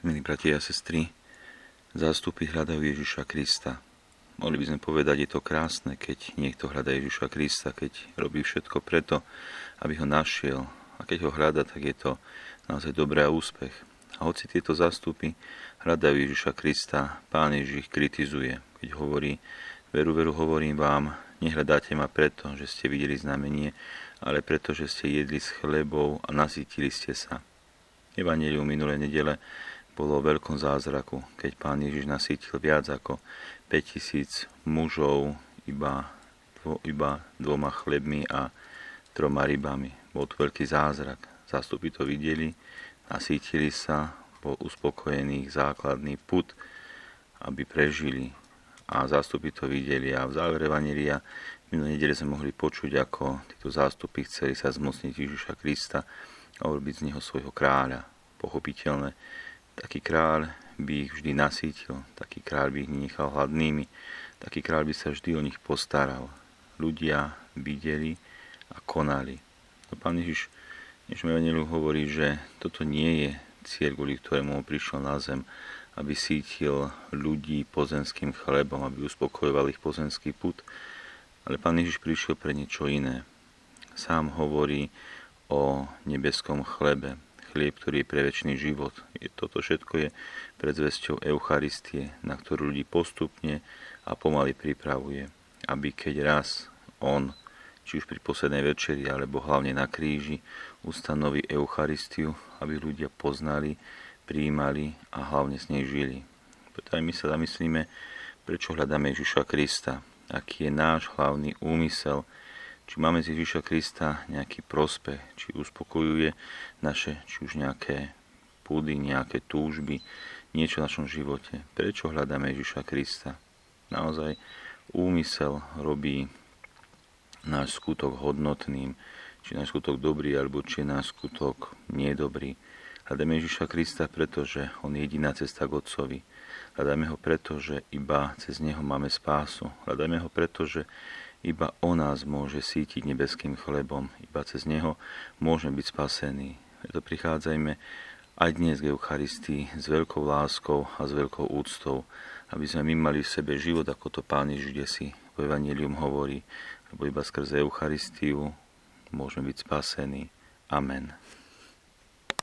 Milí bratia a sestry, zástupy hľadajú Ježiša Krista. Mohli by sme povedať, je to krásne, keď niekto hľadá Ježiša Krista, keď robí všetko preto, aby ho našiel. A keď ho hľada, tak je to naozaj dobrý úspech. A hoci tieto zástupy hľadajú Ježiša Krista, Pán Ježiš ich kritizuje, keď hovorí, veru, veru hovorím vám, nehľadáte ma preto, že ste videli znamenie, ale preto, že ste jedli s chlebou a nasýtili ste sa. Evangelium minulé nedele bolo o veľkom zázraku, keď pán Ježiš nasýtil viac ako 5000 mužov iba, dvo, iba dvoma chlebmi a troma rybami. Bol to veľký zázrak. Zástupy to videli, nasýtili sa, bol uspokojený základný put, aby prežili. A zástupy to videli a v závere Vanília minulé nedele sme mohli počuť, ako títo zástupy chceli sa zmocniť Ježiša Krista a urobiť z neho svojho kráľa. Pochopiteľné, taký kráľ by ich vždy nasítil, taký kráľ by ich nechal hladnými, taký kráľ by sa vždy o nich postaral. Ľudia videli a konali. No pán Ježiš v dnešnom hovorí, že toto nie je cieľ, kvôli ktorému prišiel na zem, aby sítil ľudí pozemským chlebom, aby uspokojoval ich pozemský put, ale pán Ježiš prišiel pre niečo iné. Sám hovorí o nebeskom chlebe, chlieb, ktorý je pre väčší život. Toto všetko je predzvesťou Eucharistie, na ktorú ľudí postupne a pomaly pripravuje, aby keď raz on, či už pri poslednej večeri, alebo hlavne na kríži, ustanoví Eucharistiu, aby ľudia poznali, prijímali a hlavne s nej žili. Preto aj my sa zamyslíme, prečo hľadáme Ježiša Krista, aký je náš hlavný úmysel, či máme z Ježiša Krista nejaký prospech, či uspokojuje naše, či už nejaké púdy, nejaké túžby, niečo v našom živote. Prečo hľadáme Ježiša Krista? Naozaj úmysel robí náš skutok hodnotným, či náš skutok dobrý, alebo či náš skutok nedobrý. Hľadáme Ježiša Krista, pretože On je jediná cesta k Otcovi. Hľadáme ho preto, že iba cez Neho máme spásu. Hľadáme ho preto, že iba o nás môže sítiť nebeským chlebom, iba cez Neho môžeme byť spasení. Preto prichádzajme aj dnes k Eucharistii s veľkou láskou a s veľkou úctou, aby sme my mali v sebe život, ako to Pán Ježiš si v Evangelium hovorí, lebo iba skrze Eucharistiu môžeme byť spasení. Amen.